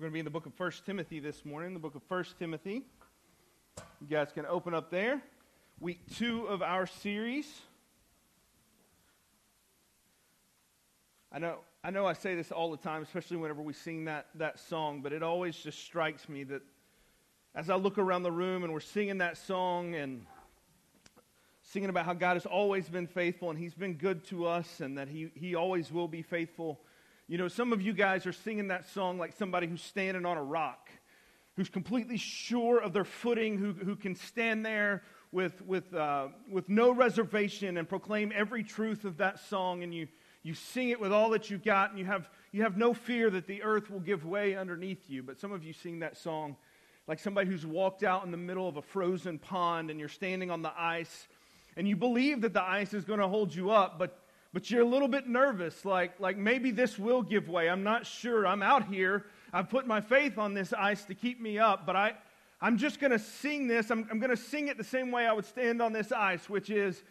We're going to be in the book of 1 Timothy this morning, the book of 1 Timothy. You guys can open up there. Week two of our series. I know, I know I say this all the time, especially whenever we sing that, that song, but it always just strikes me that as I look around the room and we're singing that song and singing about how God has always been faithful and He's been good to us and that He, he always will be faithful you know, some of you guys are singing that song like somebody who's standing on a rock, who's completely sure of their footing, who, who can stand there with, with, uh, with no reservation and proclaim every truth of that song. And you, you sing it with all that you've got, and you have, you have no fear that the earth will give way underneath you. But some of you sing that song like somebody who's walked out in the middle of a frozen pond and you're standing on the ice and you believe that the ice is going to hold you up, but but you're a little bit nervous, like, like maybe this will give way. I'm not sure. I'm out here. I've put my faith on this ice to keep me up, but I, I'm just going to sing this. I'm, I'm going to sing it the same way I would stand on this ice, which is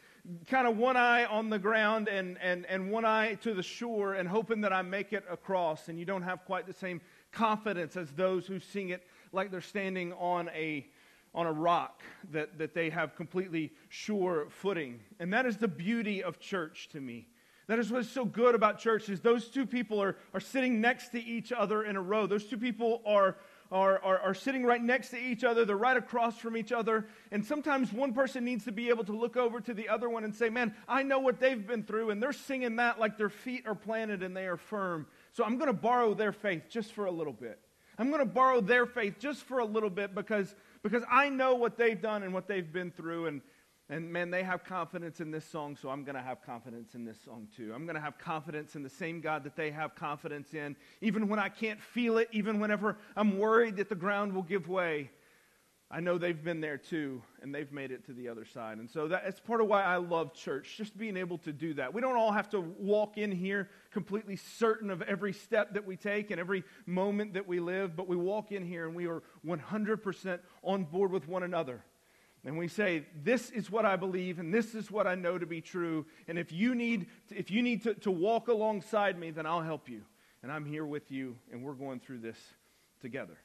kind of one eye on the ground and, and, and one eye to the shore and hoping that I make it across. And you don't have quite the same confidence as those who sing it like they're standing on a, on a rock that, that they have completely sure footing. And that is the beauty of church to me. That is what's so good about church is those two people are, are sitting next to each other in a row. Those two people are, are, are, are sitting right next to each other. They're right across from each other. And sometimes one person needs to be able to look over to the other one and say, Man, I know what they've been through. And they're singing that like their feet are planted and they are firm. So I'm going to borrow their faith just for a little bit. I'm going to borrow their faith just for a little bit because because I know what they've done and what they've been through. And, and man, they have confidence in this song, so I'm going to have confidence in this song too. I'm going to have confidence in the same God that they have confidence in, even when I can't feel it, even whenever I'm worried that the ground will give way. I know they've been there too, and they've made it to the other side. And so that's part of why I love church, just being able to do that. We don't all have to walk in here completely certain of every step that we take and every moment that we live, but we walk in here and we are 100% on board with one another. And we say, This is what I believe, and this is what I know to be true. And if you need, if you need to, to walk alongside me, then I'll help you. And I'm here with you, and we're going through this together.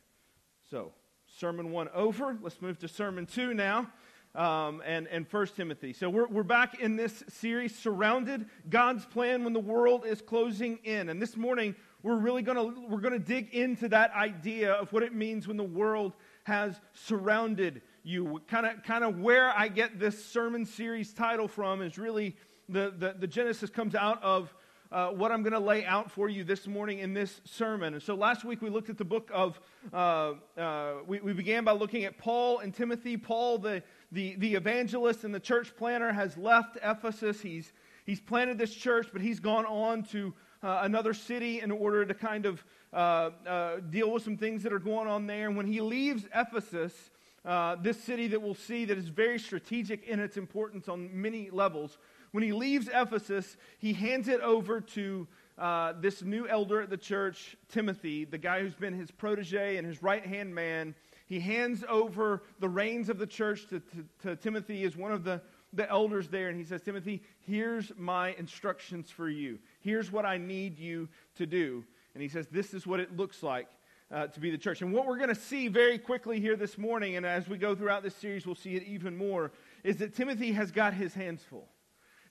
So, sermon one over. Let's move to sermon two now. Um, and, and 1 Timothy. So we're, we're back in this series, Surrounded God's Plan When the World is Closing In. And this morning, we're really going to we're gonna dig into that idea of what it means when the world has surrounded you. Kind of kind of where I get this sermon series title from is really the, the, the Genesis comes out of uh, what I'm going to lay out for you this morning in this sermon. And so last week we looked at the book of, uh, uh, we, we began by looking at Paul and Timothy. Paul, the, the, the evangelist and the church planter, has left Ephesus. He's, he's planted this church, but he's gone on to uh, another city in order to kind of uh, uh, deal with some things that are going on there. And when he leaves Ephesus, uh, this city that we'll see that is very strategic in its importance on many levels, when he leaves Ephesus, he hands it over to uh, this new elder at the church, Timothy, the guy who's been his protege and his right hand man. He hands over the reins of the church to, to, to Timothy as one of the, the elders there, and he says, Timothy, here's my instructions for you. Here's what I need you to do. And he says, This is what it looks like uh, to be the church. And what we're going to see very quickly here this morning, and as we go throughout this series, we'll see it even more, is that Timothy has got his hands full.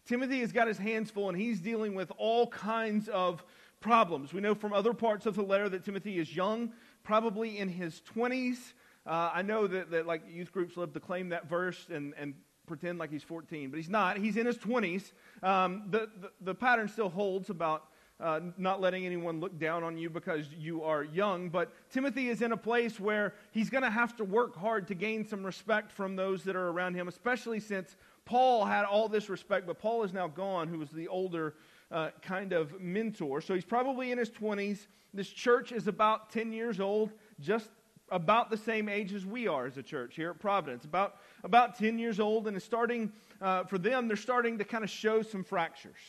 Timothy has got his hands full and he's dealing with all kinds of problems. We know from other parts of the letter that Timothy is young, probably in his 20s. Uh, I know that, that like youth groups love to claim that verse and, and pretend like he's 14, but he's not. He's in his 20s. Um, the, the, the, pattern still holds about uh, not letting anyone look down on you because you are young, but Timothy is in a place where he's going to have to work hard to gain some respect from those that are around him, especially since Paul had all this respect, but Paul is now gone, who was the older uh, kind of mentor. So he's probably in his 20s. This church is about 10 years old, just about the same age as we are as a church here at Providence, about, about 10 years old, and it's starting, uh, for them, they're starting to kind of show some fractures.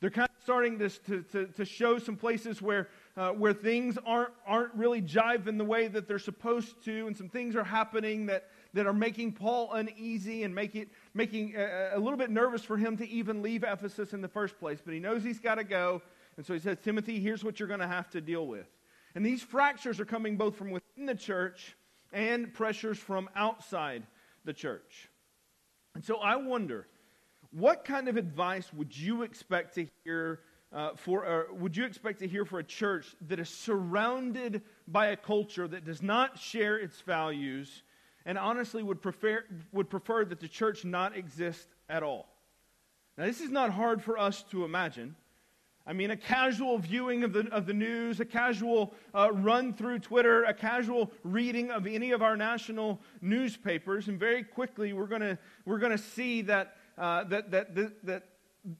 They're kind of starting to, to, to, to show some places where, uh, where things aren't, aren't really jiving the way that they're supposed to, and some things are happening that, that are making Paul uneasy and make it, making a, a little bit nervous for him to even leave Ephesus in the first place. But he knows he's got to go. And so he says, Timothy, here's what you're going to have to deal with. And these fractures are coming both from within the church and pressures from outside the church. And so I wonder, what kind of advice would you expect to hear uh, for, uh, would you expect to hear for a church that is surrounded by a culture that does not share its values and honestly would prefer, would prefer that the church not exist at all? Now, this is not hard for us to imagine. I mean, a casual viewing of the, of the news, a casual uh, run through Twitter, a casual reading of any of our national newspapers, and very quickly we're going we're gonna see that, uh, that, that, that, that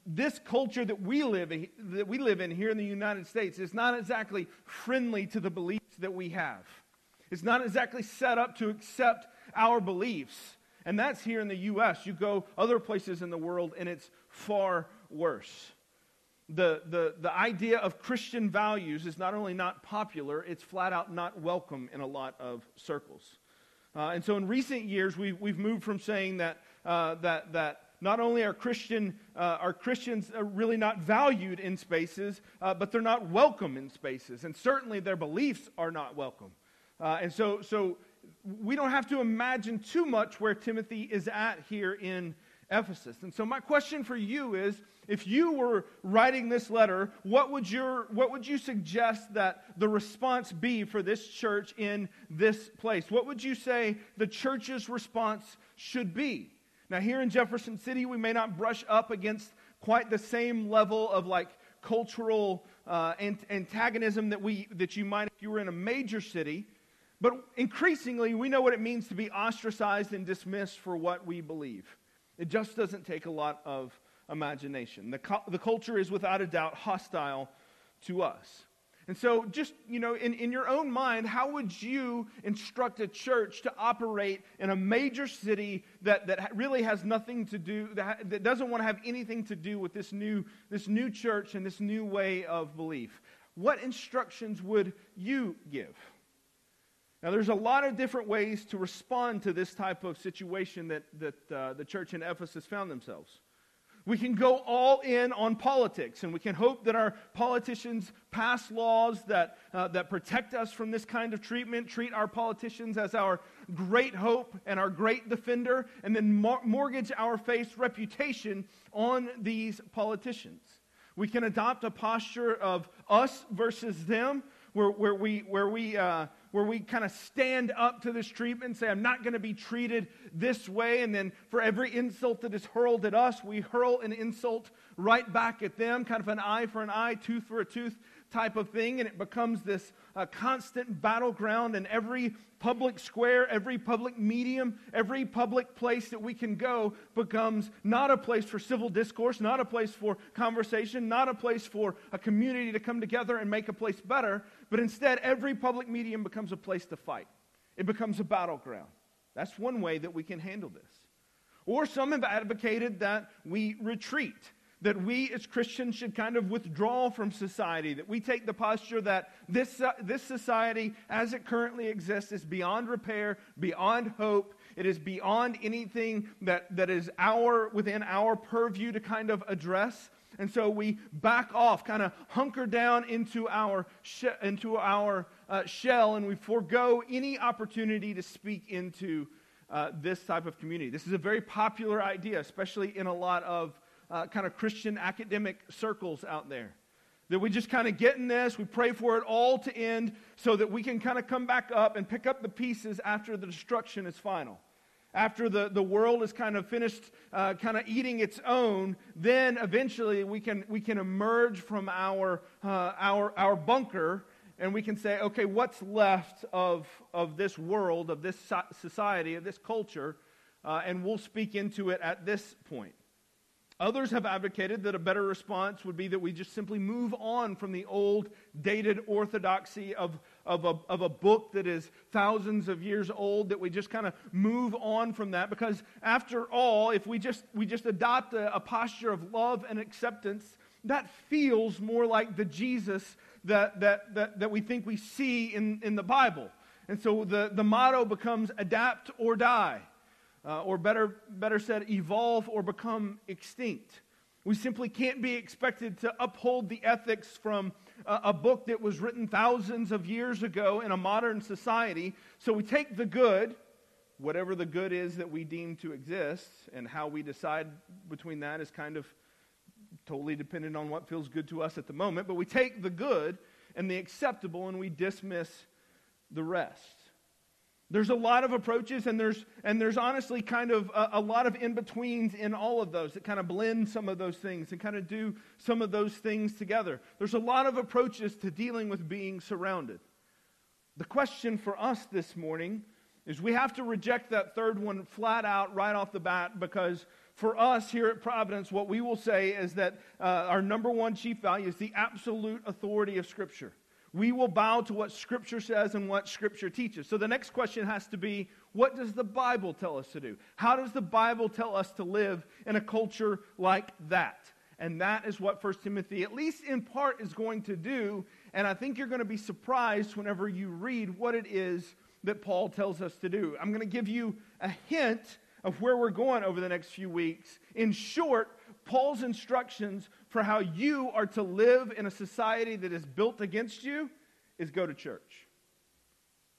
this culture that we, live in, that we live in here in the United States is not exactly friendly to the beliefs that we have. It's not exactly set up to accept our beliefs. And that's here in the U.S. You go other places in the world, and it's far worse the, the, the idea of Christian values is not only not popular, it's flat out not welcome in a lot of circles. Uh, and so in recent years, we've, we've moved from saying that, uh, that, that not only are, Christian, uh, are Christians really not valued in spaces, uh, but they're not welcome in spaces. And certainly their beliefs are not welcome. Uh, and so, so we don't have to imagine too much where Timothy is at here in Ephesus. And so my question for you is if you were writing this letter, what would, your, what would you suggest that the response be for this church in this place? What would you say the church's response should be? Now, here in Jefferson City, we may not brush up against quite the same level of like cultural uh, antagonism that, we, that you might if you were in a major city. But increasingly, we know what it means to be ostracized and dismissed for what we believe. It just doesn't take a lot of imagination. The, the culture is without a doubt hostile to us. And so, just, you know, in, in your own mind, how would you instruct a church to operate in a major city that, that really has nothing to do, that, that doesn't want to have anything to do with this new, this new church and this new way of belief? What instructions would you give? Now, there's a lot of different ways to respond to this type of situation that, that uh, the church in Ephesus found themselves. We can go all in on politics, and we can hope that our politicians pass laws that, uh, that protect us from this kind of treatment, treat our politicians as our great hope and our great defender, and then mor- mortgage our faith's reputation on these politicians. We can adopt a posture of us versus them, where, where we, where we uh, where we kind of stand up to this treatment say, I'm not going to be treated this way. And then for every insult that is hurled at us, we hurl an insult right back at them, kind of an eye for an eye, tooth for a tooth type of thing. And it becomes this uh, constant battleground in every public square, every public medium, every public place that we can go becomes not a place for civil discourse, not a place for conversation, not a place for a community to come together and make a place better, but instead every public medium becomes a place to fight. It becomes a battleground. That's one way that we can handle this. Or some have advocated that we retreat that we as Christians should kind of withdraw from society, that we take the posture that this, uh, this society as it currently exists is beyond repair, beyond hope. It is beyond anything that, that is our, within our purview to kind of address. And so we back off, kind of hunker down into our, into our uh, shell, and we forego any opportunity to speak into uh, this type of community. This is a very popular idea, especially in a lot of uh, kind of Christian academic circles out there. That we just kind of get in this, we pray for it all to end so that we can kind of come back up and pick up the pieces after the destruction is final. After the, the world is kind of finished uh, kind of eating its own, then eventually we can, we can emerge from our, uh, our, our bunker and we can say, okay, what's left of, of this world, of this society, of this culture, uh, and we'll speak into it at this point. Others have advocated that a better response would be that we just simply move on from the old, dated orthodoxy of, of, a, of a book that is thousands of years old, that we just kind of move on from that. Because after all, if we just, we just adopt a, a posture of love and acceptance, that feels more like the Jesus that, that, that, that we think we see in, in the Bible. And so the, the motto becomes adapt or die uh, or better, better said, evolve or become extinct. We simply can't be expected to uphold the ethics from a, a book that was written thousands of years ago in a modern society. So we take the good, whatever the good is that we deem to exist, and how we decide between that is kind of totally dependent on what feels good to us at the moment. But we take the good and the acceptable and we dismiss the rest. There's a lot of approaches, and there's, and there's honestly kind of a, a lot of in betweens in all of those that kind of blend some of those things and kind of do some of those things together. There's a lot of approaches to dealing with being surrounded. The question for us this morning is we have to reject that third one flat out right off the bat because for us here at Providence, what we will say is that uh, our number one chief value is the absolute authority of Scripture. We will bow to what Scripture says and what Scripture teaches. So the next question has to be what does the Bible tell us to do? How does the Bible tell us to live in a culture like that? And that is what 1 Timothy, at least in part, is going to do. And I think you're going to be surprised whenever you read what it is that Paul tells us to do. I'm going to give you a hint of where we're going over the next few weeks. In short, Paul's instructions for how you are to live in a society that is built against you is go to church.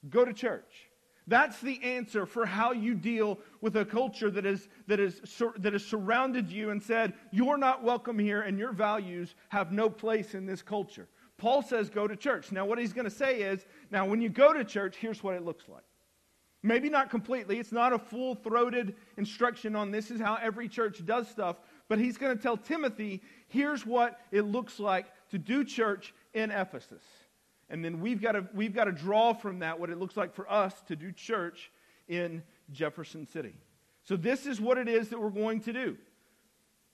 Go to church. That's the answer for how you deal with a culture that, is, that, is, that has surrounded you and said, You're not welcome here and your values have no place in this culture. Paul says, Go to church. Now, what he's going to say is, Now, when you go to church, here's what it looks like. Maybe not completely. It's not a full throated instruction on this is how every church does stuff. But he's going to tell Timothy, here's what it looks like to do church in Ephesus. And then we've got to, we've got to draw from that what it looks like for us to do church in Jefferson City. So, this is what it is that we're going to do.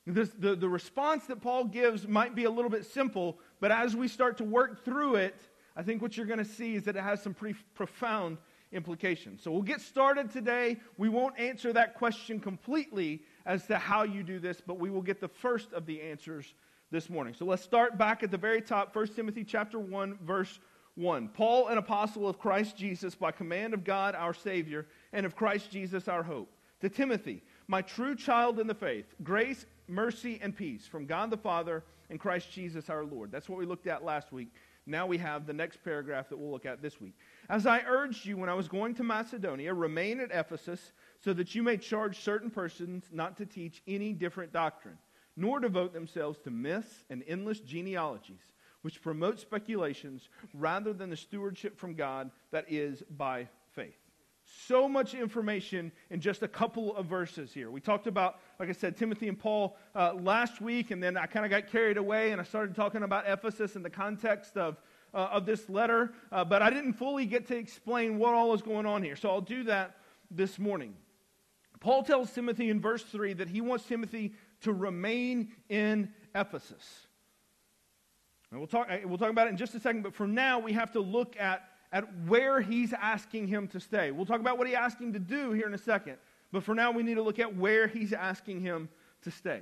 This, the, the response that Paul gives might be a little bit simple, but as we start to work through it, I think what you're going to see is that it has some pretty profound implications. So we'll get started today. We won't answer that question completely as to how you do this, but we will get the first of the answers this morning. So let's start back at the very top, 1 Timothy chapter 1 verse 1. Paul, an apostle of Christ Jesus by command of God our savior and of Christ Jesus our hope. To Timothy, my true child in the faith, grace, mercy and peace from God the Father and Christ Jesus our Lord. That's what we looked at last week. Now we have the next paragraph that we'll look at this week. As I urged you when I was going to Macedonia, remain at Ephesus so that you may charge certain persons not to teach any different doctrine, nor devote themselves to myths and endless genealogies, which promote speculations rather than the stewardship from God that is by faith. So much information in just a couple of verses here. We talked about, like I said, Timothy and Paul uh, last week, and then I kind of got carried away and I started talking about Ephesus in the context of, uh, of this letter, uh, but I didn't fully get to explain what all is going on here. So I'll do that this morning. Paul tells Timothy in verse 3 that he wants Timothy to remain in Ephesus. And we'll talk, we'll talk about it in just a second, but for now, we have to look at, at where he's asking him to stay. We'll talk about what he's asking to do here in a second, but for now, we need to look at where he's asking him to stay.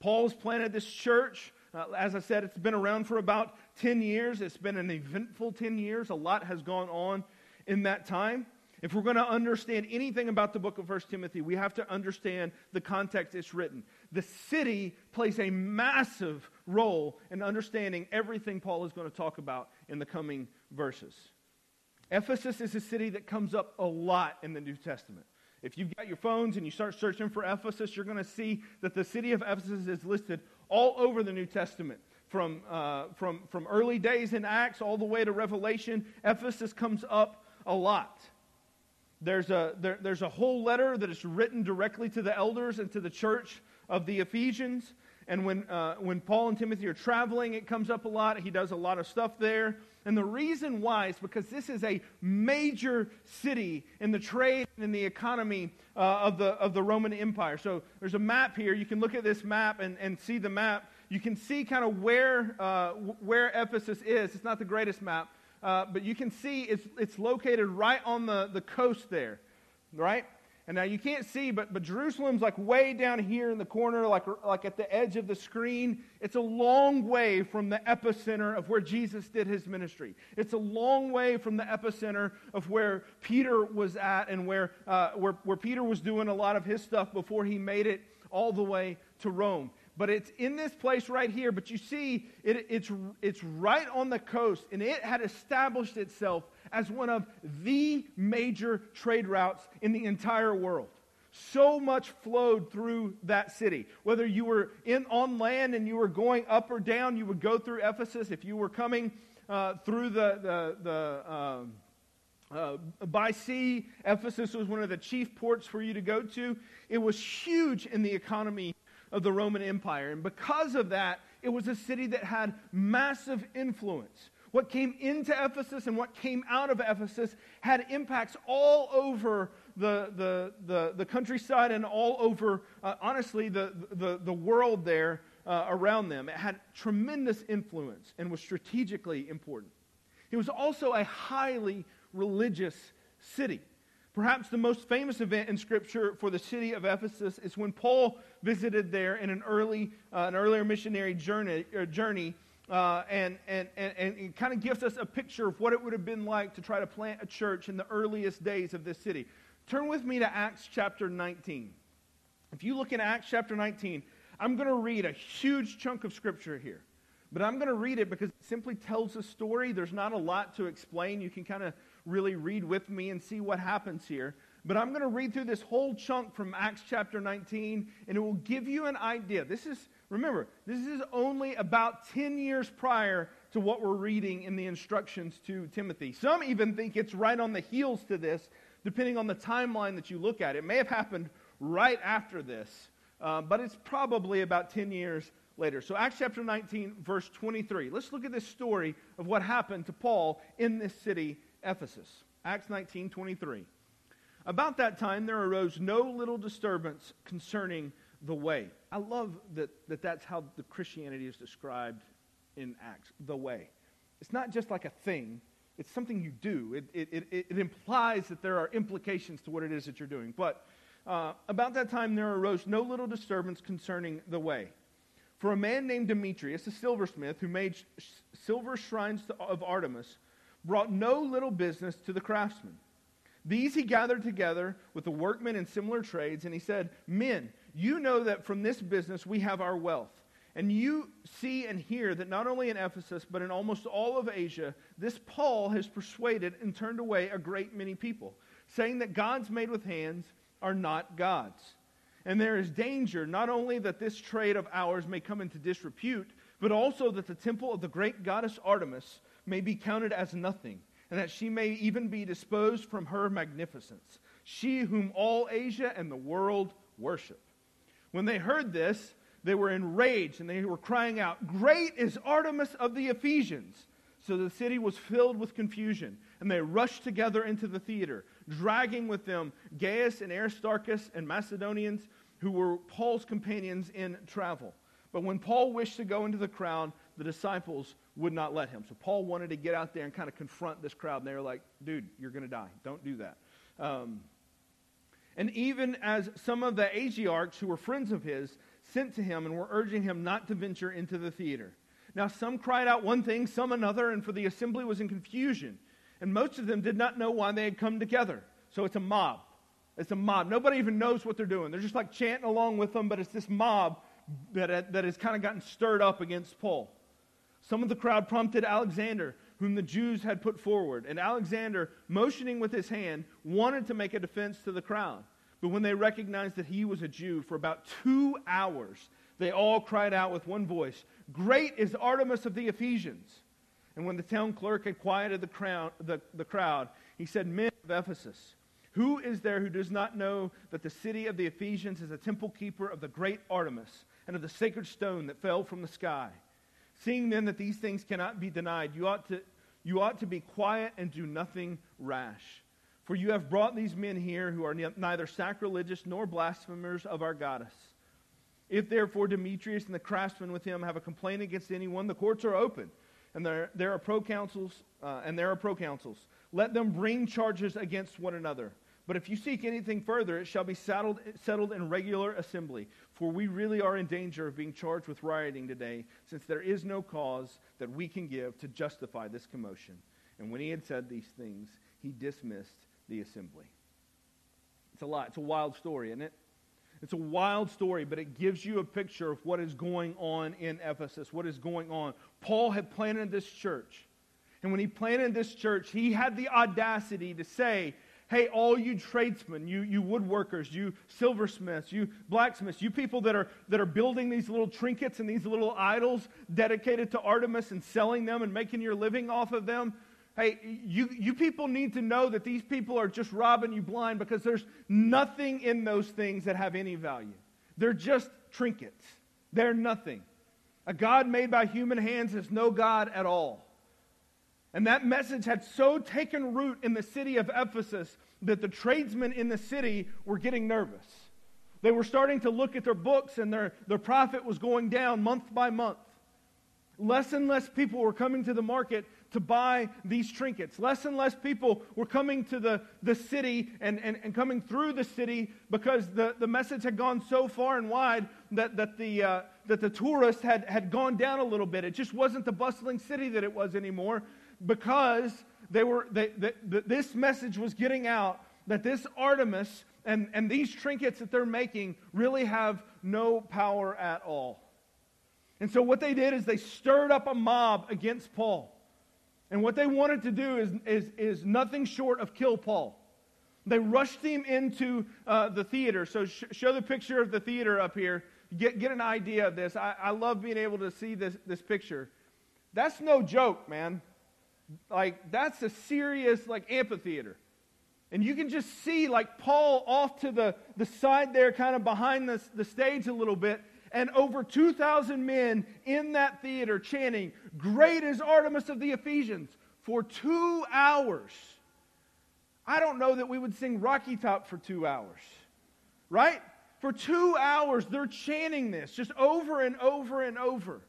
Paul's planted this church. Uh, as I said, it's been around for about 10 years. It's been an eventful 10 years. A lot has gone on in that time. If we're going to understand anything about the book of 1 Timothy, we have to understand the context it's written. The city plays a massive role in understanding everything Paul is going to talk about in the coming verses. Ephesus is a city that comes up a lot in the New Testament. If you've got your phones and you start searching for Ephesus, you're going to see that the city of Ephesus is listed all over the New Testament. From, uh, from, from early days in Acts all the way to Revelation, Ephesus comes up a lot. There's a, there, there's a whole letter that is written directly to the elders and to the church of the Ephesians. And when, uh, when Paul and Timothy are traveling, it comes up a lot. He does a lot of stuff there. And the reason why is because this is a major city in the trade and in the economy uh, of, the, of the Roman Empire. So there's a map here. You can look at this map and, and see the map. You can see kind of where, uh, where Ephesus is. It's not the greatest map, uh, but you can see it's, it's located right on the, the coast there, right? And now you can't see, but, but Jerusalem's like way down here in the corner, like, like at the edge of the screen. It's a long way from the epicenter of where Jesus did his ministry. It's a long way from the epicenter of where Peter was at and where, uh, where, where Peter was doing a lot of his stuff before he made it all the way to Rome. But it's in this place right here. But you see, it, it's, it's right on the coast, and it had established itself as one of the major trade routes in the entire world. So much flowed through that city. Whether you were in on land and you were going up or down, you would go through Ephesus. If you were coming uh, through the, the, the um, uh, by sea, Ephesus was one of the chief ports for you to go to. It was huge in the economy of the Roman Empire. And because of that, it was a city that had massive influence. What came into Ephesus and what came out of Ephesus had impacts all over the, the, the, the countryside and all over, uh, honestly, the, the, the world there uh, around them. It had tremendous influence and was strategically important. It was also a highly religious city. Perhaps the most famous event in Scripture for the city of Ephesus is when Paul visited there in an, early, uh, an earlier missionary journey, uh, journey uh, and, and, and, and it kind of gives us a picture of what it would have been like to try to plant a church in the earliest days of this city. Turn with me to Acts chapter 19. If you look in Acts chapter 19, I'm going to read a huge chunk of Scripture here. But I'm going to read it because it simply tells a story. There's not a lot to explain. You can kind of really read with me and see what happens here. But I'm going to read through this whole chunk from Acts chapter 19, and it will give you an idea. This is, remember, this is only about 10 years prior to what we're reading in the instructions to Timothy. Some even think it's right on the heels to this, depending on the timeline that you look at. It may have happened right after this, uh, but it's probably about 10 years later. So, Acts chapter 19, verse 23. Let's look at this story of what happened to Paul in this city Ephesus. Acts 19 23. About that time, there arose no little disturbance concerning the way. I love that, that that's how the Christianity is described in Acts the way. It's not just like a thing, it's something you do. It, it, it, it implies that there are implications to what it is that you're doing. But uh, about that time, there arose no little disturbance concerning the way. For a man named Demetrius, a silversmith, who made sh- silver shrines to, of Artemis, brought no little business to the craftsmen. These he gathered together with the workmen in similar trades, and he said, Men, you know that from this business we have our wealth. And you see and hear that not only in Ephesus, but in almost all of Asia, this Paul has persuaded and turned away a great many people, saying that gods made with hands are not gods. And there is danger not only that this trade of ours may come into disrepute, but also that the temple of the great goddess Artemis may be counted as nothing, and that she may even be disposed from her magnificence, she whom all Asia and the world worship. When they heard this, they were enraged and they were crying out, Great is Artemis of the Ephesians! So the city was filled with confusion, and they rushed together into the theater, dragging with them Gaius and Aristarchus and Macedonians, who were Paul's companions in travel. But when Paul wished to go into the crowd, the disciples would not let him. So Paul wanted to get out there and kind of confront this crowd. And they were like, dude, you're going to die. Don't do that. Um, and even as some of the Asiarchs who were friends of his sent to him and were urging him not to venture into the theater. Now, some cried out one thing, some another, and for the assembly was in confusion. And most of them did not know why they had come together. So it's a mob. It's a mob. Nobody even knows what they're doing. They're just like chanting along with them, but it's this mob that, that has kind of gotten stirred up against Paul. Some of the crowd prompted Alexander, whom the Jews had put forward. And Alexander, motioning with his hand, wanted to make a defense to the crowd. But when they recognized that he was a Jew, for about two hours, they all cried out with one voice, Great is Artemis of the Ephesians. And when the town clerk had quieted the crowd, the, the crowd, he said, Men of Ephesus, who is there who does not know that the city of the Ephesians is a temple keeper of the great Artemis and of the sacred stone that fell from the sky? Seeing then that these things cannot be denied, you ought to, you ought to be quiet and do nothing rash. For you have brought these men here who are neither sacrilegious nor blasphemers of our goddess. If therefore Demetrius and the craftsmen with him have a complaint against anyone, the courts are open, and there, there are proconsuls, uh, and there are proconsuls. Let them bring charges against one another. But if you seek anything further, it shall be settled, settled in regular assembly. For we really are in danger of being charged with rioting today, since there is no cause that we can give to justify this commotion. And when he had said these things, he dismissed the assembly. It's a lot. It's a wild story, isn't it? It's a wild story, but it gives you a picture of what is going on in Ephesus, what is going on. Paul had planted this church. And when he planted this church, he had the audacity to say, Hey, all you tradesmen, you, you woodworkers, you silversmiths, you blacksmiths, you people that are, that are building these little trinkets and these little idols dedicated to Artemis and selling them and making your living off of them, hey, you, you people need to know that these people are just robbing you blind because there's nothing in those things that have any value. They're just trinkets, they're nothing. A God made by human hands is no God at all. And that message had so taken root in the city of Ephesus that the tradesmen in the city were getting nervous. They were starting to look at their books, and their, their profit was going down month by month. Less and less people were coming to the market to buy these trinkets. Less and less people were coming to the, the city and, and, and coming through the city because the, the message had gone so far and wide that, that, the, uh, that the tourists had, had gone down a little bit. It just wasn't the bustling city that it was anymore because they were, they, they, this message was getting out that this Artemis and, and these trinkets that they're making really have no power at all. And so what they did is they stirred up a mob against Paul. And what they wanted to do is, is, is nothing short of kill Paul. They rushed him into uh, the theater. So sh- show the picture of the theater up here. Get, get an idea of this. I, I love being able to see this, this picture. That's no joke, man like that's a serious like amphitheater. And you can just see like paul off to the, the side there kind of behind the, the stage a little bit and over 2000 men in that theater chanting great is artemis of the ephesians for two hours. I don't know that we would sing rocky top for two hours right? For two hours they're chanting this just over and over and over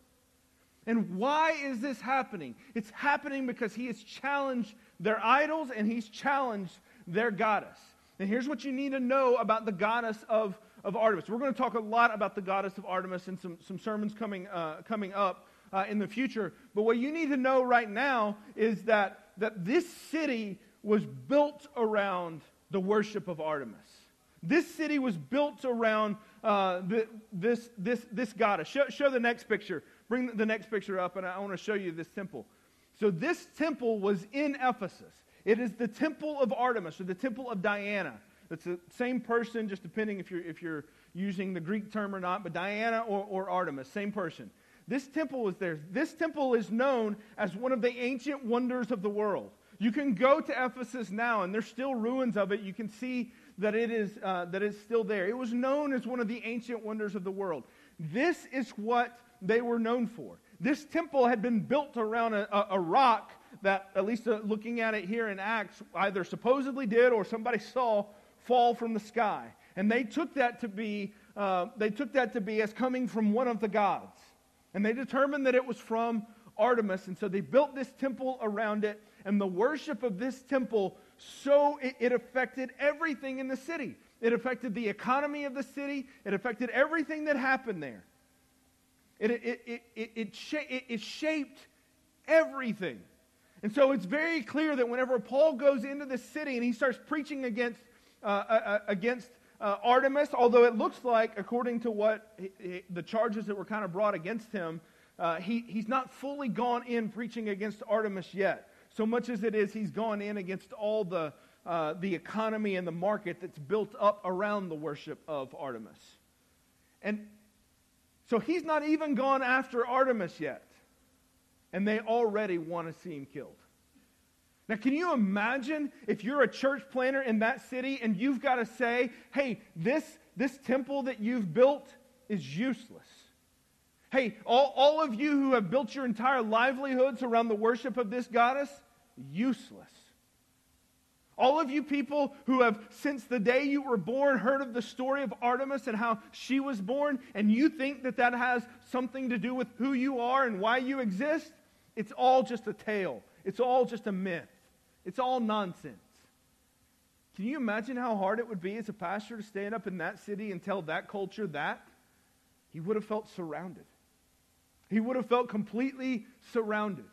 and why is this happening? It's happening because he has challenged their idols and he's challenged their goddess. And here's what you need to know about the goddess of, of Artemis. We're going to talk a lot about the goddess of Artemis in some, some sermons coming, uh, coming up uh, in the future. But what you need to know right now is that, that this city was built around the worship of Artemis. This city was built around uh, the, this, this, this goddess. Show, show the next picture. Bring the next picture up, and I want to show you this temple. So, this temple was in Ephesus. It is the temple of Artemis, or the temple of Diana. It's the same person, just depending if you're, if you're using the Greek term or not, but Diana or, or Artemis, same person. This temple was there. This temple is known as one of the ancient wonders of the world. You can go to Ephesus now, and there's still ruins of it. You can see that it is uh, that it's still there. It was known as one of the ancient wonders of the world. This is what they were known for. This temple had been built around a, a, a rock that, at least uh, looking at it here in Acts, either supposedly did or somebody saw fall from the sky. And they took that to be, uh, they took that to be as coming from one of the gods. And they determined that it was from Artemis. And so they built this temple around it. And the worship of this temple, so it, it affected everything in the city. It affected the economy of the city. It affected everything that happened there. It, it, it, it, it, it shaped everything. And so it's very clear that whenever Paul goes into the city and he starts preaching against, uh, uh, uh, against uh, Artemis, although it looks like, according to what he, he, the charges that were kind of brought against him, uh, he, he's not fully gone in preaching against Artemis yet. So much as it is, he's gone in against all the, uh, the economy and the market that's built up around the worship of Artemis. And so he's not even gone after Artemis yet. And they already want to see him killed. Now, can you imagine if you're a church planter in that city and you've got to say, hey, this, this temple that you've built is useless? Hey, all, all of you who have built your entire livelihoods around the worship of this goddess, useless. All of you people who have, since the day you were born, heard of the story of Artemis and how she was born, and you think that that has something to do with who you are and why you exist, it's all just a tale. It's all just a myth. It's all nonsense. Can you imagine how hard it would be as a pastor to stand up in that city and tell that culture that? He would have felt surrounded. He would have felt completely surrounded.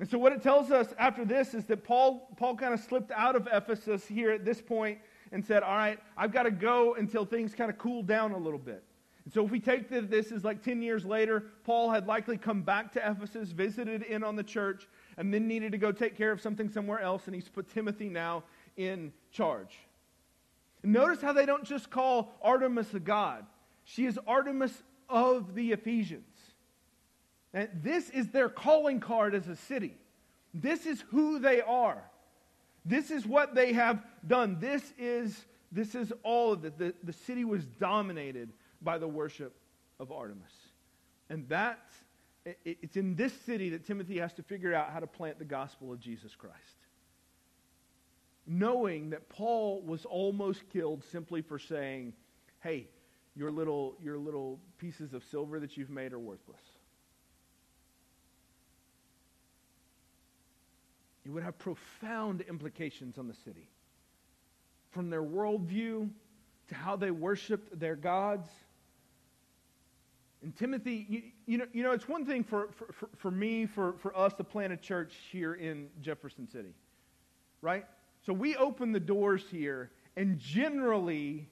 And so, what it tells us after this is that Paul, Paul kind of slipped out of Ephesus here at this point, and said, All right, I've got to go until things kind of cool down a little bit. And so if we take this as like 10 years later, Paul had likely come back to Ephesus, visited in on the church, and then needed to go take care of something somewhere else, and he's put Timothy now in charge. Notice how they don't just call Artemis a god. She is Artemis of the Ephesians. And this is their calling card as a city. This is who they are. This is what they have done. This is, this is all of it. The, the city was dominated by the worship of Artemis. And that's, it, it's in this city that Timothy has to figure out how to plant the gospel of Jesus Christ. Knowing that Paul was almost killed simply for saying, hey, your little, your little pieces of silver that you've made are worthless. It would have profound implications on the city. From their worldview to how they worshiped their gods. And Timothy, you, you, know, you know, it's one thing for, for, for me, for, for us to plant a church here in Jefferson City, right? So we open the doors here, and generally,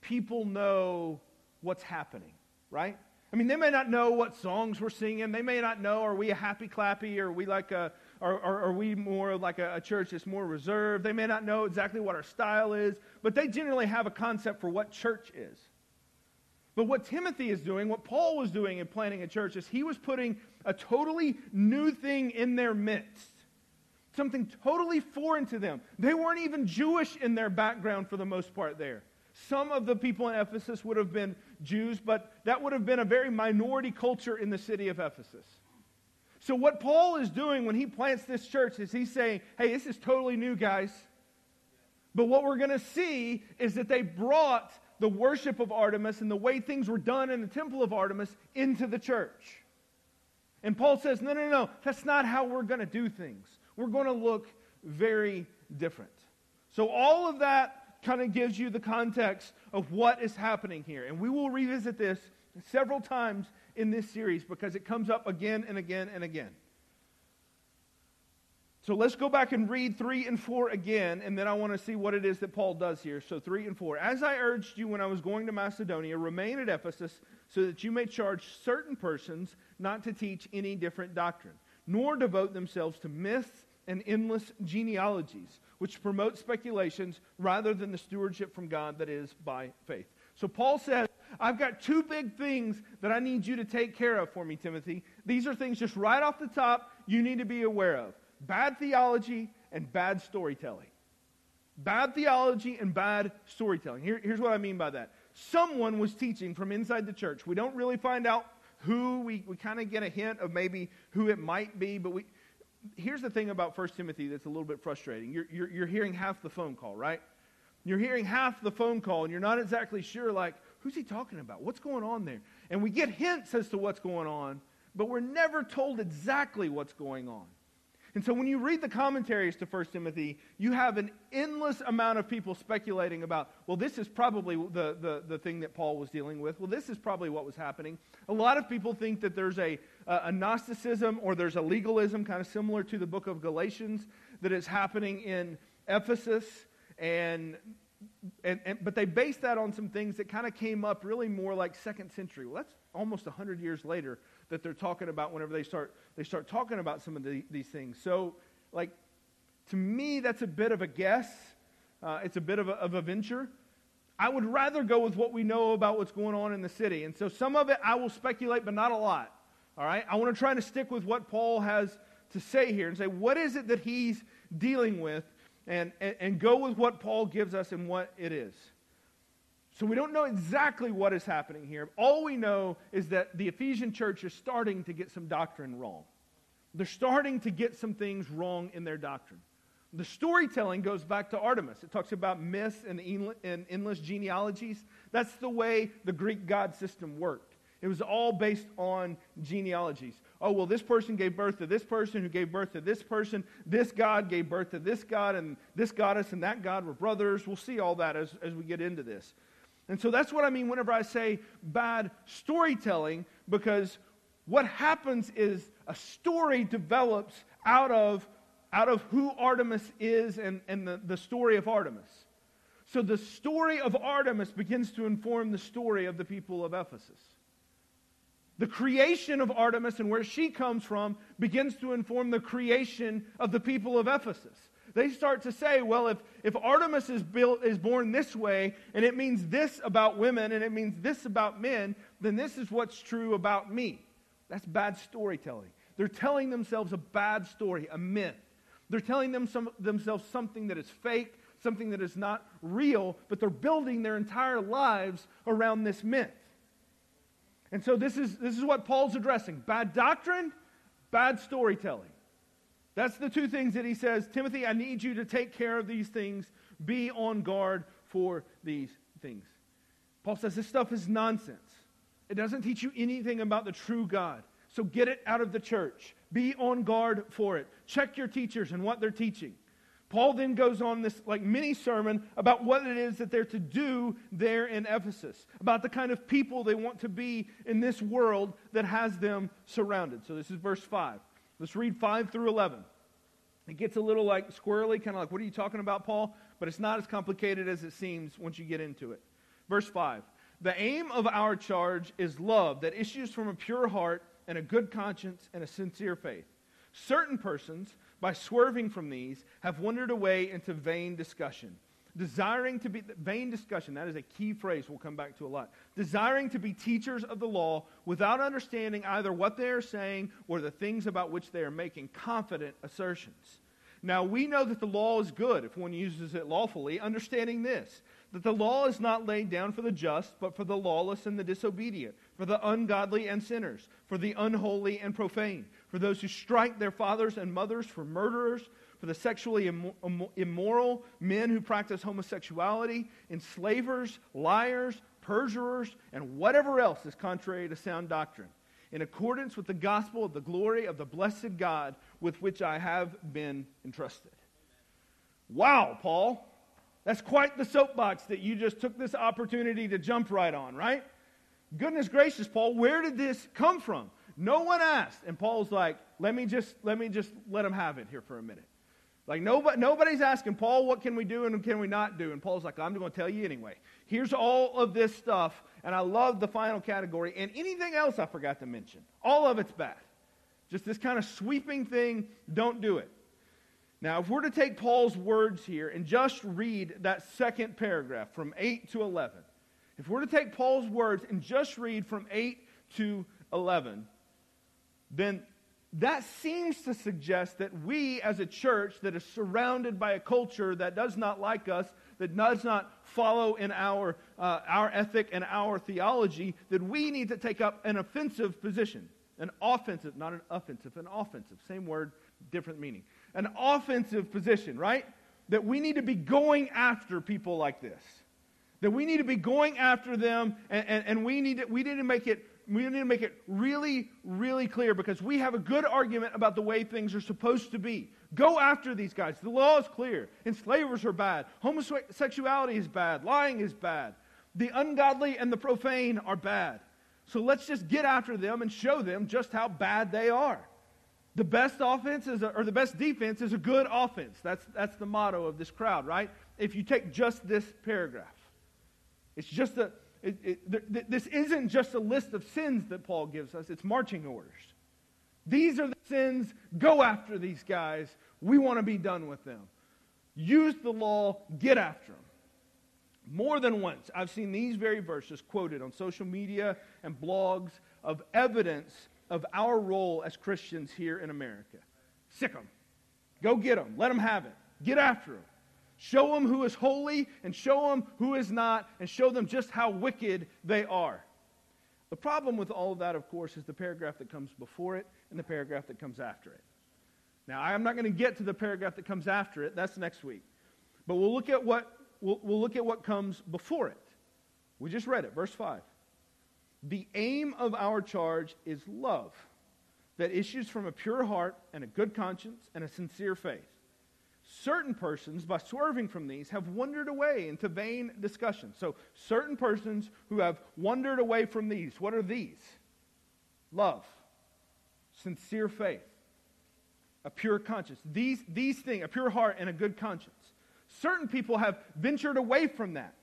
people know what's happening, right? I mean, they may not know what songs we're singing. They may not know, are we a happy clappy or are we like a, or, or are we more like a, a church that's more reserved? They may not know exactly what our style is, but they generally have a concept for what church is. But what Timothy is doing, what Paul was doing in planting a church, is he was putting a totally new thing in their midst. Something totally foreign to them. They weren't even Jewish in their background for the most part there. Some of the people in Ephesus would have been Jews, but that would have been a very minority culture in the city of Ephesus. So, what Paul is doing when he plants this church is he's saying, hey, this is totally new, guys. But what we're going to see is that they brought the worship of Artemis and the way things were done in the temple of Artemis into the church. And Paul says, no, no, no, that's not how we're going to do things. We're going to look very different. So, all of that kind of gives you the context of what is happening here. And we will revisit this several times in this series because it comes up again and again and again. So let's go back and read 3 and 4 again, and then I want to see what it is that Paul does here. So 3 and 4. As I urged you when I was going to Macedonia, remain at Ephesus so that you may charge certain persons not to teach any different doctrine, nor devote themselves to myths and endless genealogies, which promote speculations rather than the stewardship from God that is by faith. So Paul says, I've got two big things that I need you to take care of for me, Timothy. These are things just right off the top you need to be aware of bad theology and bad storytelling. Bad theology and bad storytelling. Here, here's what I mean by that. Someone was teaching from inside the church. We don't really find out who, we, we kind of get a hint of maybe who it might be, but we, here's the thing about 1 Timothy that's a little bit frustrating. You're, you're, you're hearing half the phone call, right? You're hearing half the phone call, and you're not exactly sure, like, who's he talking about? What's going on there? And we get hints as to what's going on, but we're never told exactly what's going on. And so when you read the commentaries to 1 Timothy, you have an endless amount of people speculating about, well, this is probably the, the, the thing that Paul was dealing with. Well, this is probably what was happening. A lot of people think that there's a, a Gnosticism or there's a legalism kind of similar to the book of Galatians that is happening in Ephesus. And and, and, but they base that on some things that kind of came up really more like second century. Well, that's almost 100 years later that they're talking about whenever they start, they start talking about some of the, these things. So, like, to me, that's a bit of a guess. Uh, it's a bit of a, of a venture. I would rather go with what we know about what's going on in the city. And so some of it I will speculate, but not a lot. All right? I want to try to stick with what Paul has to say here and say, what is it that he's dealing with? And, and, and go with what Paul gives us and what it is. So we don't know exactly what is happening here. All we know is that the Ephesian church is starting to get some doctrine wrong. They're starting to get some things wrong in their doctrine. The storytelling goes back to Artemis. It talks about myths and, and endless genealogies. That's the way the Greek god system worked. It was all based on genealogies. Oh, well, this person gave birth to this person who gave birth to this person. This God gave birth to this God, and this goddess and that God were brothers. We'll see all that as, as we get into this. And so that's what I mean whenever I say bad storytelling, because what happens is a story develops out of, out of who Artemis is and, and the, the story of Artemis. So the story of Artemis begins to inform the story of the people of Ephesus. The creation of Artemis and where she comes from begins to inform the creation of the people of Ephesus. They start to say, well, if, if Artemis is, built, is born this way, and it means this about women, and it means this about men, then this is what's true about me. That's bad storytelling. They're telling themselves a bad story, a myth. They're telling them some, themselves something that is fake, something that is not real, but they're building their entire lives around this myth. And so this is, this is what Paul's addressing bad doctrine, bad storytelling. That's the two things that he says Timothy, I need you to take care of these things, be on guard for these things. Paul says this stuff is nonsense. It doesn't teach you anything about the true God. So get it out of the church. Be on guard for it. Check your teachers and what they're teaching. Paul then goes on this like mini sermon about what it is that they're to do there in Ephesus, about the kind of people they want to be in this world that has them surrounded. So this is verse 5. Let's read 5 through 11. It gets a little like squirrely, kind of like, what are you talking about, Paul? But it's not as complicated as it seems once you get into it. Verse 5 The aim of our charge is love that issues from a pure heart and a good conscience and a sincere faith. Certain persons, by swerving from these, have wandered away into vain discussion. Desiring to be, vain discussion, that is a key phrase we'll come back to a lot. Desiring to be teachers of the law without understanding either what they are saying or the things about which they are making confident assertions. Now we know that the law is good if one uses it lawfully, understanding this that the law is not laid down for the just, but for the lawless and the disobedient, for the ungodly and sinners, for the unholy and profane, for those who strike their fathers and mothers, for murderers, for the sexually immoral, men who practice homosexuality, enslavers, liars, perjurers, and whatever else is contrary to sound doctrine, in accordance with the gospel of the glory of the blessed God with which I have been entrusted. Wow, Paul. That's quite the soapbox that you just took this opportunity to jump right on, right? Goodness gracious, Paul, where did this come from? No one asked. And Paul's like, let me just let me just let him have it here for a minute. Like nobody, nobody's asking Paul, what can we do and can we not do? And Paul's like, I'm going to tell you anyway. Here's all of this stuff, and I love the final category. And anything else I forgot to mention, all of it's bad. Just this kind of sweeping thing, don't do it. Now, if we're to take Paul's words here and just read that second paragraph from 8 to 11, if we're to take Paul's words and just read from 8 to 11, then that seems to suggest that we, as a church that is surrounded by a culture that does not like us, that does not follow in our, uh, our ethic and our theology, that we need to take up an offensive position. An offensive, not an offensive, an offensive. Same word, different meaning. An offensive position, right? That we need to be going after people like this. That we need to be going after them, and, and, and we, need to, we need to make it we need to make it really, really clear because we have a good argument about the way things are supposed to be. Go after these guys. The law is clear. Enslavers are bad. Homosexuality is bad. Lying is bad. The ungodly and the profane are bad. So let's just get after them and show them just how bad they are. The best offense is a, or the best defense is a good offense. That's, that's the motto of this crowd, right? If you take just this paragraph, it's just a, it, it, this isn't just a list of sins that Paul gives us, it's marching orders. These are the sins. Go after these guys. We want to be done with them. Use the law, get after them. More than once, I've seen these very verses quoted on social media and blogs of evidence of our role as Christians here in America. Sic them. Go get them. Let them have it. Get after them. Show them who is holy and show them who is not, and show them just how wicked they are. The problem with all of that, of course, is the paragraph that comes before it and the paragraph that comes after it. Now, I'm not going to get to the paragraph that comes after it. That's next week. But we'll look at what, we'll, we'll look at what comes before it. We just read it, verse 5. The aim of our charge is love that issues from a pure heart and a good conscience and a sincere faith. Certain persons, by swerving from these, have wandered away into vain discussion. So, certain persons who have wandered away from these, what are these? Love, sincere faith, a pure conscience. These, these things, a pure heart and a good conscience. Certain people have ventured away from that.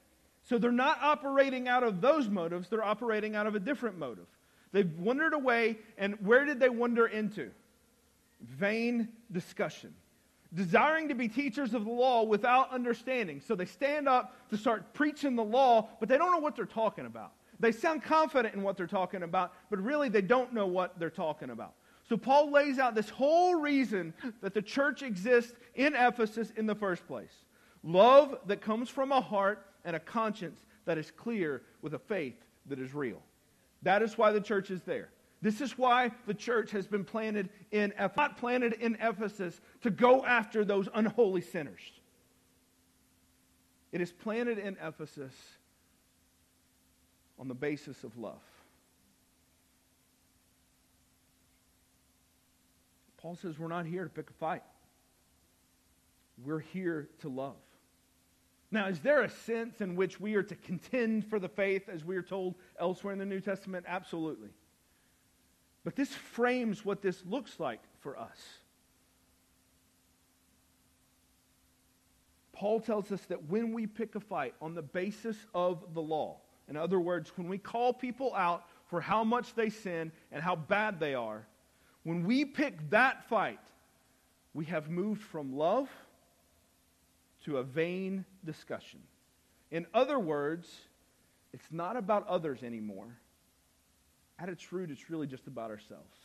So they're not operating out of those motives, they're operating out of a different motive. They've wandered away, and where did they wander into? Vain discussion. Desiring to be teachers of the law without understanding. So they stand up to start preaching the law, but they don't know what they're talking about. They sound confident in what they're talking about, but really they don't know what they're talking about. So Paul lays out this whole reason that the church exists in Ephesus in the first place love that comes from a heart and a conscience that is clear with a faith that is real. That is why the church is there. This is why the church has been planted in Ephesus, not planted in Ephesus to go after those unholy sinners. It is planted in Ephesus on the basis of love. Paul says we're not here to pick a fight. We're here to love. Now, is there a sense in which we are to contend for the faith as we are told elsewhere in the New Testament? Absolutely. But this frames what this looks like for us. Paul tells us that when we pick a fight on the basis of the law, in other words, when we call people out for how much they sin and how bad they are, when we pick that fight, we have moved from love to a vain discussion. In other words, it's not about others anymore. At its root, it's really just about ourselves.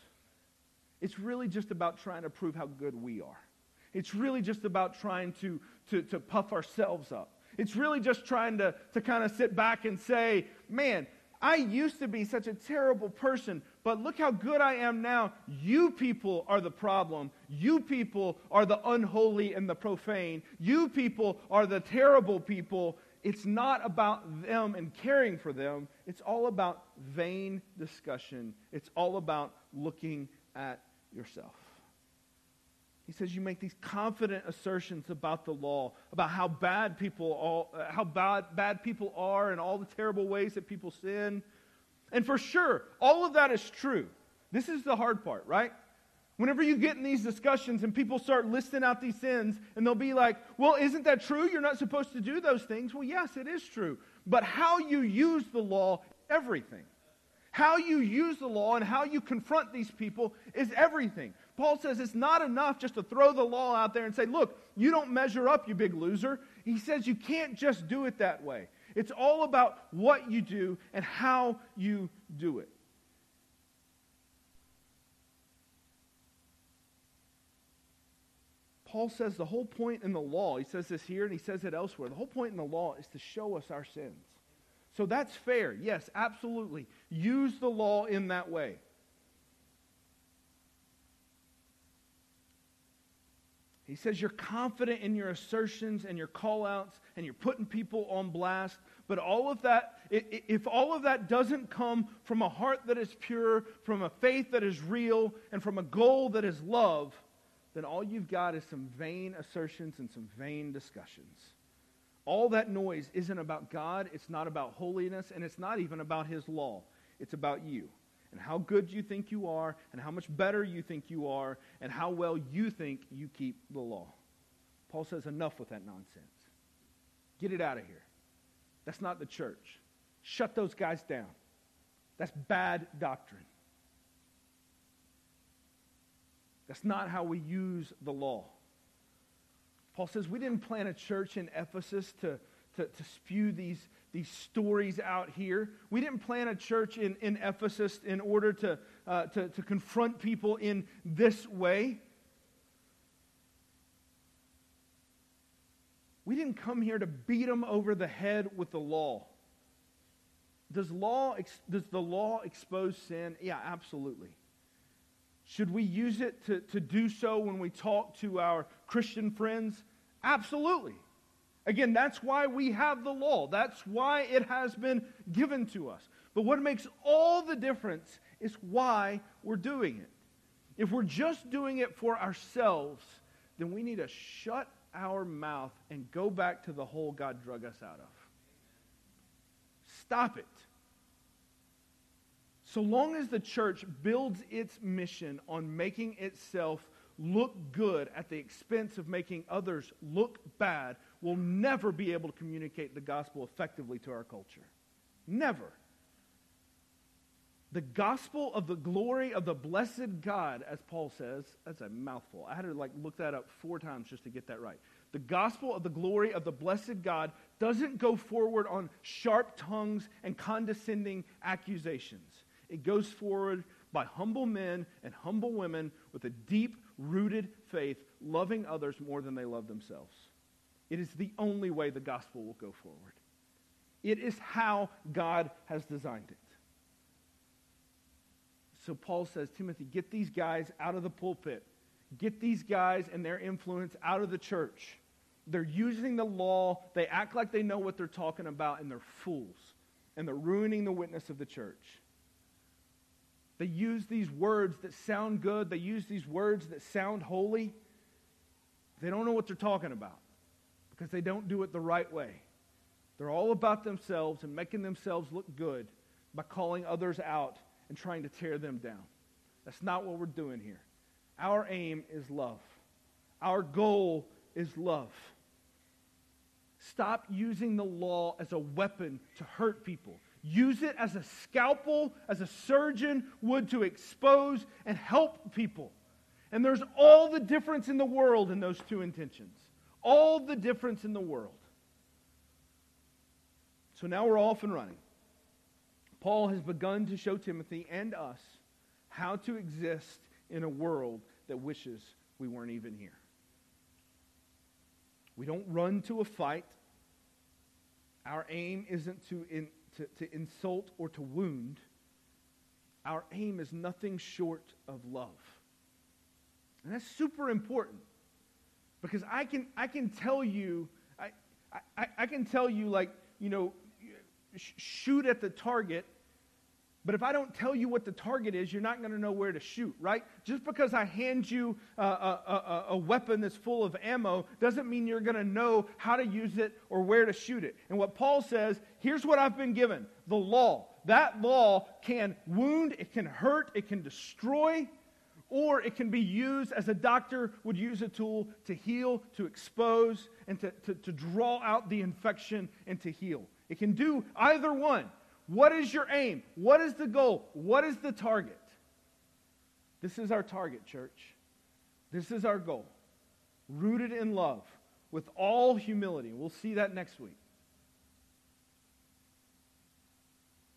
It's really just about trying to prove how good we are. It's really just about trying to, to, to puff ourselves up. It's really just trying to, to kind of sit back and say, man, I used to be such a terrible person, but look how good I am now. You people are the problem. You people are the unholy and the profane. You people are the terrible people. It's not about them and caring for them. It's all about vain discussion. It's all about looking at yourself. He says you make these confident assertions about the law, about how bad people all, uh, how bad, bad people are and all the terrible ways that people sin. And for sure, all of that is true. This is the hard part, right? Whenever you get in these discussions and people start listing out these sins, and they'll be like, Well, isn't that true? You're not supposed to do those things. Well, yes, it is true. But how you use the law, everything. How you use the law and how you confront these people is everything. Paul says it's not enough just to throw the law out there and say, look, you don't measure up, you big loser. He says you can't just do it that way. It's all about what you do and how you do it. Paul says the whole point in the law, he says this here and he says it elsewhere, the whole point in the law is to show us our sins. So that's fair. Yes, absolutely. Use the law in that way. He says you're confident in your assertions and your callouts and you're putting people on blast. But all of that, if all of that doesn't come from a heart that is pure, from a faith that is real, and from a goal that is love, then all you've got is some vain assertions and some vain discussions. All that noise isn't about God, it's not about holiness, and it's not even about His law. It's about you and how good you think you are, and how much better you think you are, and how well you think you keep the law. Paul says, enough with that nonsense. Get it out of here. That's not the church. Shut those guys down. That's bad doctrine. That's not how we use the law. Paul says we didn't plant a church in Ephesus to, to, to spew these, these stories out here. We didn't plant a church in, in Ephesus in order to, uh, to, to confront people in this way. We didn't come here to beat them over the head with the law. Does, law, does the law expose sin? Yeah, absolutely. Should we use it to, to do so when we talk to our Christian friends? Absolutely. Again, that's why we have the law. That's why it has been given to us. But what makes all the difference is why we're doing it. If we're just doing it for ourselves, then we need to shut our mouth and go back to the hole God drug us out of. Stop it. So long as the church builds its mission on making itself look good at the expense of making others look bad we'll never be able to communicate the gospel effectively to our culture. Never. The gospel of the glory of the blessed God, as Paul says, that's a mouthful. I had to like look that up four times just to get that right. The gospel of the glory of the blessed God doesn't go forward on sharp tongues and condescending accusations. It goes forward by humble men and humble women with a deep rooted faith, loving others more than they love themselves. It is the only way the gospel will go forward. It is how God has designed it. So Paul says, Timothy, get these guys out of the pulpit. Get these guys and their influence out of the church. They're using the law. They act like they know what they're talking about, and they're fools. And they're ruining the witness of the church. They use these words that sound good. They use these words that sound holy. They don't know what they're talking about because they don't do it the right way. They're all about themselves and making themselves look good by calling others out and trying to tear them down. That's not what we're doing here. Our aim is love. Our goal is love. Stop using the law as a weapon to hurt people. Use it as a scalpel, as a surgeon would to expose and help people. And there's all the difference in the world in those two intentions. All the difference in the world. So now we're off and running. Paul has begun to show Timothy and us how to exist in a world that wishes we weren't even here. We don't run to a fight. Our aim isn't to, in, to, to insult or to wound. Our aim is nothing short of love. And that's super important because I can, I can tell you, I, I, I can tell you, like, you know, shoot at the target. But if I don't tell you what the target is, you're not going to know where to shoot, right? Just because I hand you a, a, a, weapon that's full of ammo doesn't mean you're going to know how to use it or where to shoot it. And what Paul says here's what I've been given the law. That law can wound, it can hurt, it can destroy, or it can be used as a doctor would use a tool to heal, to expose, and to, to, to draw out the infection and to heal. It can do either one. What is your aim? What is the goal? What is the target? This is our target, church. This is our goal. Rooted in love with all humility. We'll see that next week.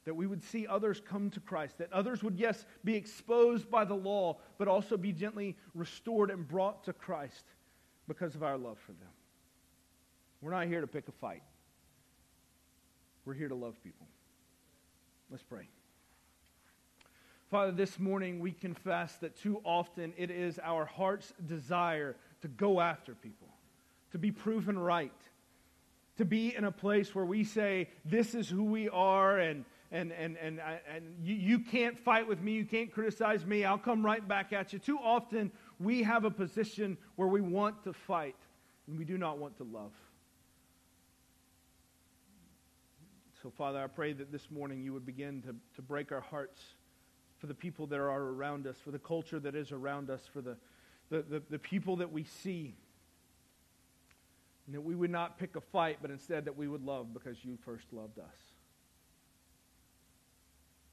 That we would see others come to Christ. That others would, yes, be exposed by the law, but also be gently restored and brought to Christ because of our love for them. We're not here to pick a fight. We're here to love people. Let's pray. Father, this morning we confess that too often it is our heart's desire to go after people, to be proven right, to be in a place where we say, This is who we are, and, and, and, and, and you, you can't fight with me, you can't criticize me, I'll come right back at you. Too often we have a position where we want to fight, and we do not want to love. So, Father, I pray that this morning you would begin to, to break our hearts for the people that are around us, for the culture that is around us, for the, the, the, the people that we see. And that we would not pick a fight, but instead that we would love because you first loved us.